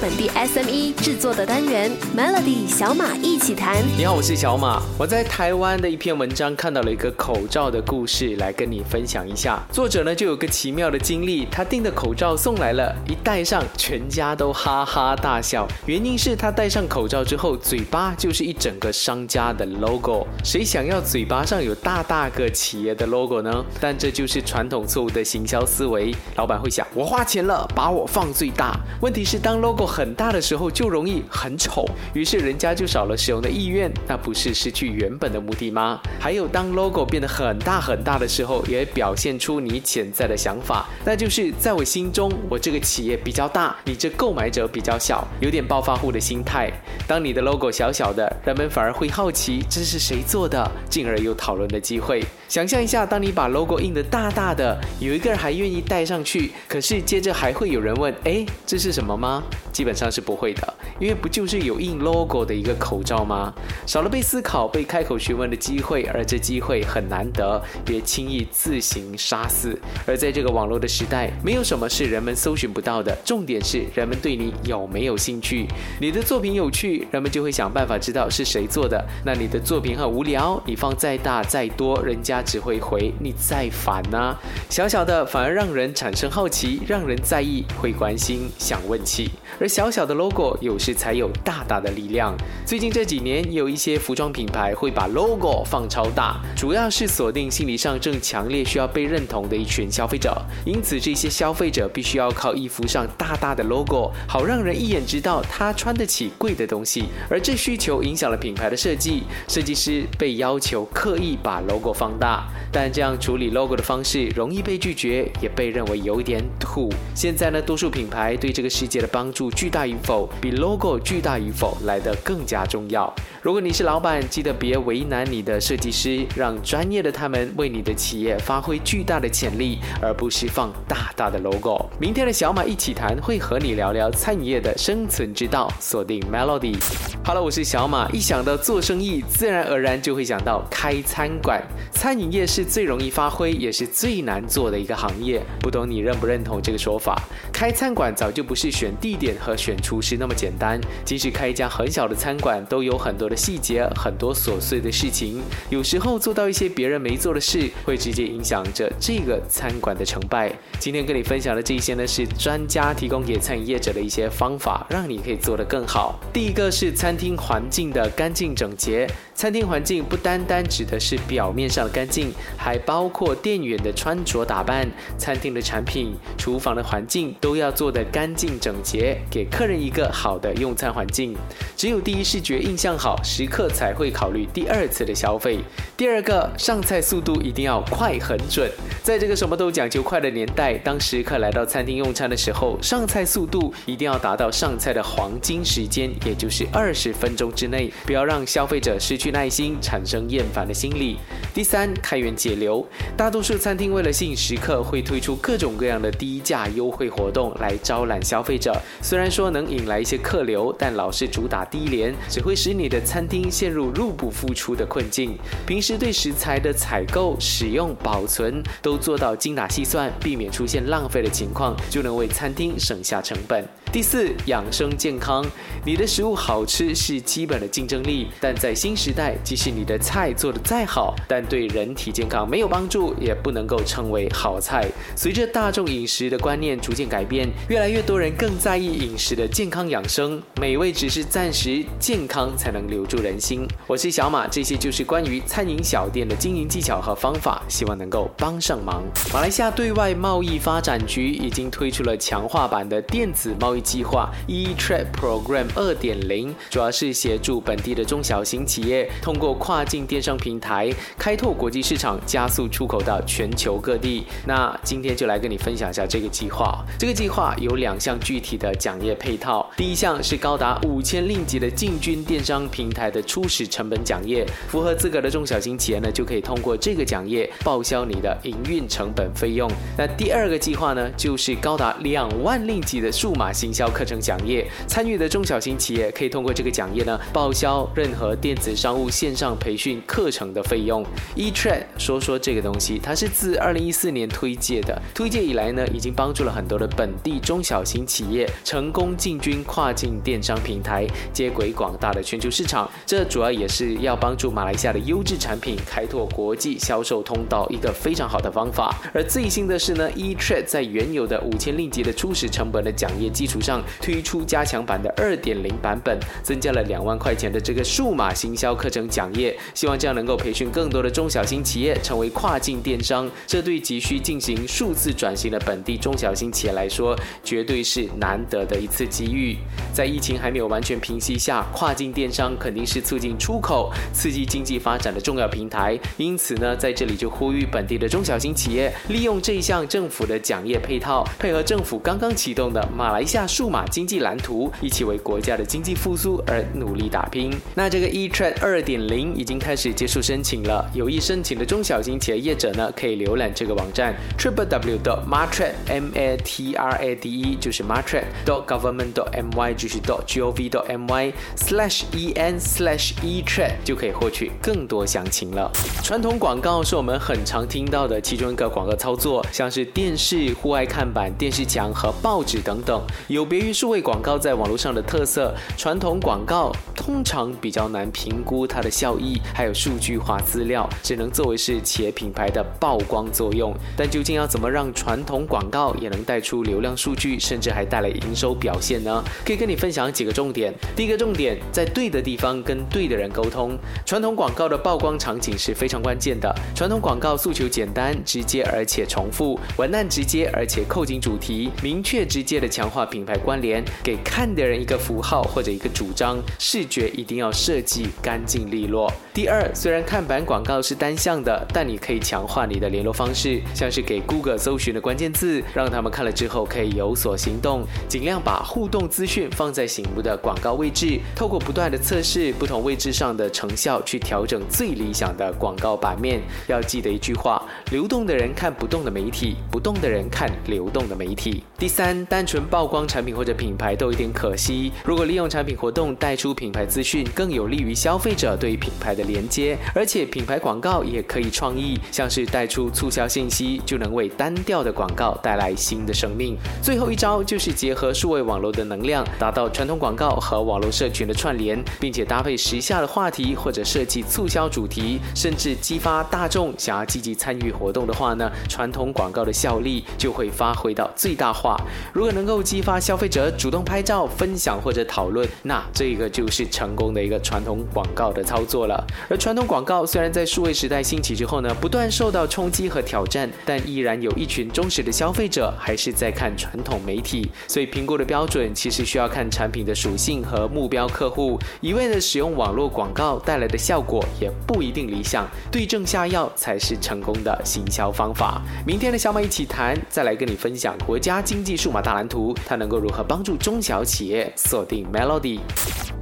本地 SME 制作的单元 Melody 小马一起谈。你好，我是小马。我在台湾的一篇文章看到了一个口罩的故事，来跟你分享一下。作者呢就有个奇妙的经历，他订的口罩送来了，一戴上，全家都哈哈大笑。原因是他戴上口罩之后，嘴巴就是一整个商家的 logo。谁想要嘴巴上有大大个企业的 logo 呢？但这就是传统错误的行销思维。老板会想，我花钱了，把我放最大。问题是，当 logo 很大的时候，就容易很丑，于是人家就少了使用的意愿，那不是失去原本的目的吗？还有，当 logo 变得很大很大的时候，也表现出你潜在的想法，那就是在我心中，我这个企业比较大，你这购买者比较小，有点暴发户的心态。当你的 logo 小小的，人们反而会好奇这是谁做的，进而有讨论的机会。想象一下，当你把 logo 印得大大的，有一个人还愿意戴上去，可是接着还会有人问：哎，这是什么吗？基本上是不会的，因为不就是有印 logo 的一个口罩吗？少了被思考、被开口询问的机会，而这机会很难得，别轻易自行杀死。而在这个网络的时代，没有什么是人们搜寻不到的，重点是人们对你有没有兴趣。你的作品有趣，人们就会想办法知道是谁做的。那你的作品很无聊，你放再大再多，人家只会回你再烦呐。小小的反而让人产生好奇，让人在意，会关心，想问起。而小小的 logo 有时才有大大的力量。最近这几年，有一些服装品牌会把 logo 放超大，主要是锁定心理上正强烈需要被认同的一群消费者。因此，这些消费者必须要靠衣服上大大的 logo，好让人一眼知道他穿得起贵的东西。而这需求影响了品牌的设计，设计师被要求刻意把 logo 放大。但这样处理 logo 的方式容易被拒绝，也被认为有点土。现在呢，多数品牌对这个世界的帮助巨大与否，比 logo 够巨大与否来得更加重要。如果你是老板，记得别为难你的设计师，让专业的他们为你的企业发挥巨大的潜力，而不是放大大的 logo。明天的小马一起谈会和你聊聊餐饮业的生存之道，锁定 Melody。Hello，我是小马。一想到做生意，自然而然就会想到开餐馆。餐饮业是最容易发挥，也是最难做的一个行业。不懂你认不认同这个说法？开餐馆早就不是选地点和选厨师那么简单。即使开一家很小的餐馆，都有很多的细节，很多琐碎的事情。有时候做到一些别人没做的事，会直接影响着这个餐馆的成败。今天跟你分享的这些呢，是专家提供给餐饮业者的一些方法，让你可以做得更好。第一个是餐厅环境的干净整洁。餐厅环境不单单指的是表面上的干净，还包括店员的穿着打扮、餐厅的产品、厨房的环境都要做得干净整洁，给客人一个好的用餐环境。只有第一视觉印象好，食客才会考虑第二次的消费。第二个，上菜速度一定要快很准。在这个什么都讲究快的年代，当食客来到餐厅用餐的时候，上菜速度一定要达到上菜的黄金时间，也就是二十分钟之内，不要让消费者失去。耐心产生厌烦的心理。第三，开源节流。大多数餐厅为了吸引食客，会推出各种各样的低价优惠活动来招揽消费者。虽然说能引来一些客流，但老是主打低廉，只会使你的餐厅陷入入不敷出的困境。平时对食材的采购、使用、保存都做到精打细算，避免出现浪费的情况，就能为餐厅省下成本。第四，养生健康。你的食物好吃是基本的竞争力，但在新时代，即使你的菜做得再好，但对人体健康没有帮助，也不能够称为好菜。随着大众饮食的观念逐渐改变，越来越多人更在意饮食的健康养生。美味只是暂时，健康才能留住人心。我是小马，这些就是关于餐饮小店的经营技巧和方法，希望能够帮上忙。马来西亚对外贸易发展局已经推出了强化版的电子贸易。计划 eTrade Program 二点零，主要是协助本地的中小型企业通过跨境电商平台开拓国际市场，加速出口到全球各地。那今天就来跟你分享一下这个计划。这个计划有两项具体的奖业配套，第一项是高达五千令吉的进军电商平台的初始成本奖业，符合资格的中小型企业呢就可以通过这个奖业报销你的营运成本费用。那第二个计划呢，就是高达两万令吉的数码型行销课程讲业。参与的中小型企业可以通过这个讲业呢，报销任何电子商务线上培训课程的费用。eTrade 说说这个东西，它是自二零一四年推介的，推介以来呢，已经帮助了很多的本地中小型企业成功进军跨境电商平台，接轨广大的全球市场。这主要也是要帮助马来西亚的优质产品开拓国际销售通道一个非常好的方法。而最新的是呢，eTrade 在原有的五千令吉的初始成本的讲业基础上，推出加强版的二点零版本，增加了两万块钱的这个数码行销课程讲业，希望这样能够培训更多的中小型企业成为跨境电商。这对急需进行数字转型的本地中小型企业来说，绝对是难得的一次机遇。在疫情还没有完全平息下，跨境电商肯定是促进出口、刺激经济发展的重要平台。因此呢，在这里就呼吁本地的中小型企业，利用这一项政府的奖业配套，配合政府刚刚启动的马来西亚数码经济蓝图，一起为国家的经济复苏而努力打拼。那这个 eTrade 二点零已经开始接受申请了，有意申请的中小型企业业者呢，可以浏览这个网站 triple w dot matrad m a t r a d e 就是 matrad dot government dot m y 就是 dot g o v dot m y slash e n slash eTrade 就可以获取更多详情了。传统广告是我们很常听到的其中一个广告操作，像是电视、户外看板、电视墙和报纸等等。有有别于数位广告在网络上的特色，传统广告通常比较难评估它的效益，还有数据化资料，只能作为是企业品牌的曝光作用。但究竟要怎么让传统广告也能带出流量数据，甚至还带来营收表现呢？可以跟你分享几个重点。第一个重点，在对的地方跟对的人沟通。传统广告的曝光场景是非常关键的。传统广告诉求简单、直接而且重复，文案直接而且扣紧主题，明确直接的强化品品牌关联，给看的人一个符号或者一个主张，视觉一定要设计干净利落。第二，虽然看板广告是单向的，但你可以强化你的联络方式，像是给 Google 搜寻的关键字，让他们看了之后可以有所行动，尽量把互动资讯放在醒目的广告位置，透过不断的测试不同位置上的成效，去调整最理想的广告版面。要记得一句话：流动的人看不动的媒体，不动的人看流动的媒体。第三，单纯曝光产品或者品牌都有点可惜。如果利用产品活动带出品牌资讯，更有利于消费者对于品牌的连接。而且品牌广告也可以创意，像是带出促销信息，就能为单调的广告带来新的生命。最后一招就是结合数位网络的能量，达到传统广告和网络社群的串联，并且搭配时下的话题或者设计促销主题，甚至激发大众想要积极参与活动的话呢，传统广告的效力就会发挥到最大化。如果能够激发消费者主动拍照、分享或者讨论，那这个就是成功的一个传统广告的操作了。而传统广告虽然在数位时代兴起之后呢，不断受到冲击和挑战，但依然有一群忠实的消费者还是在看传统媒体。所以评估的标准其实需要看产品的属性和目标客户，一味的使用网络广告带来的效果也不一定理想。对症下药才是成功的行销方法。明天的小马一起谈，再来跟你分享国家经济数码大蓝图，它能够如何帮助中小企业锁定 Melody。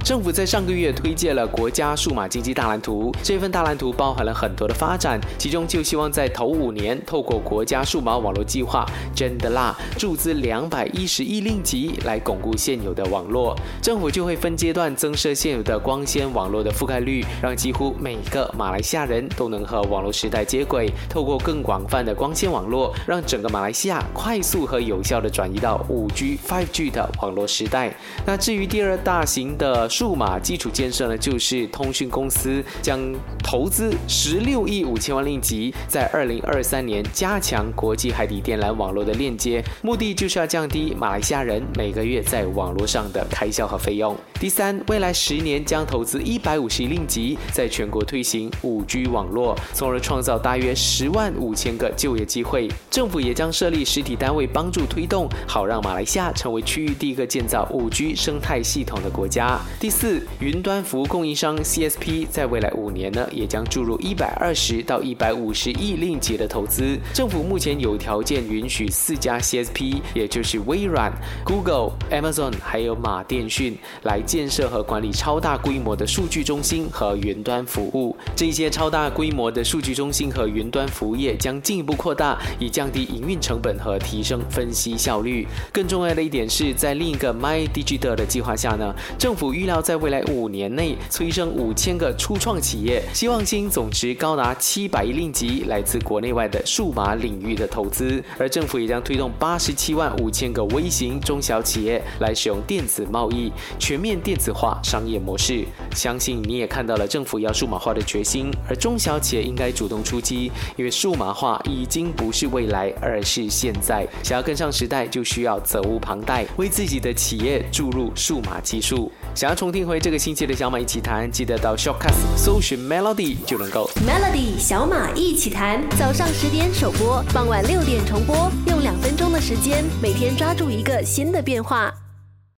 政府在上个月推介了国家数码经济大蓝图，这份大蓝图包含了很多的发展，其中就希望在头五年，透过国家数码网络计划 j e n d a l a 注资两百一十亿令吉来巩固现有的网络。政府就会分阶段增设现有的光纤网络的覆盖率，让几乎每一个马来西亚人都能和网络时代接轨。透过更广泛的光纤网络，让整个马来西亚快速和有效的转移到五 G、5G 的网络时代。那至于第二大型的数码基础建设呢，就是通讯公司将投资十六亿五千万令吉，在二零二三年加强国际海底电缆网络的链接，目的就是要降低马来西亚人每个月在网络上的开销和费用。第三，未来十年将投资一百五十亿令吉，在全国推行五 G 网络，从而创造大约十万五千个就业机会。政府也将设立实体单位帮助推动，好让马来西亚成为区域第一个建造五 G 生态系统的国家。第四，云端服务供应商 CSP 在未来五年呢，也将注入一百二十到一百五十亿令吉的投资。政府目前有条件允许四家 CSP，也就是微软、Google、Amazon 还有马电讯来建设和管理超大规模的数据中心和云端服务。这些超大规模的数据中心和云端服务业将进一步扩大，以降低营运成本和提升分析效率。更重要的一点是在另一个 My Digital 的计划下呢，政府预料在未来五年内催生五千个初创企业，希望吸引总值高达七百亿令吉来自国内外的数码领域的投资。而政府也将推动八十七万五千个微型中小企业来使用电子贸易，全面电子化商业模式。相信你也看到了政府要数码化的决心，而中小企业应该主动出击，因为数码化已经不是未来，而是现在。想要跟上时代，就需要责无旁贷，为自己的企业注入数码技术。想要重听回这个星期的小马一起谈，记得到 Shortcast 搜寻 Melody 就能够。Melody 小马一起谈，早上十点首播，傍晚六点重播，用两分钟的时间，每天抓住一个新的变化。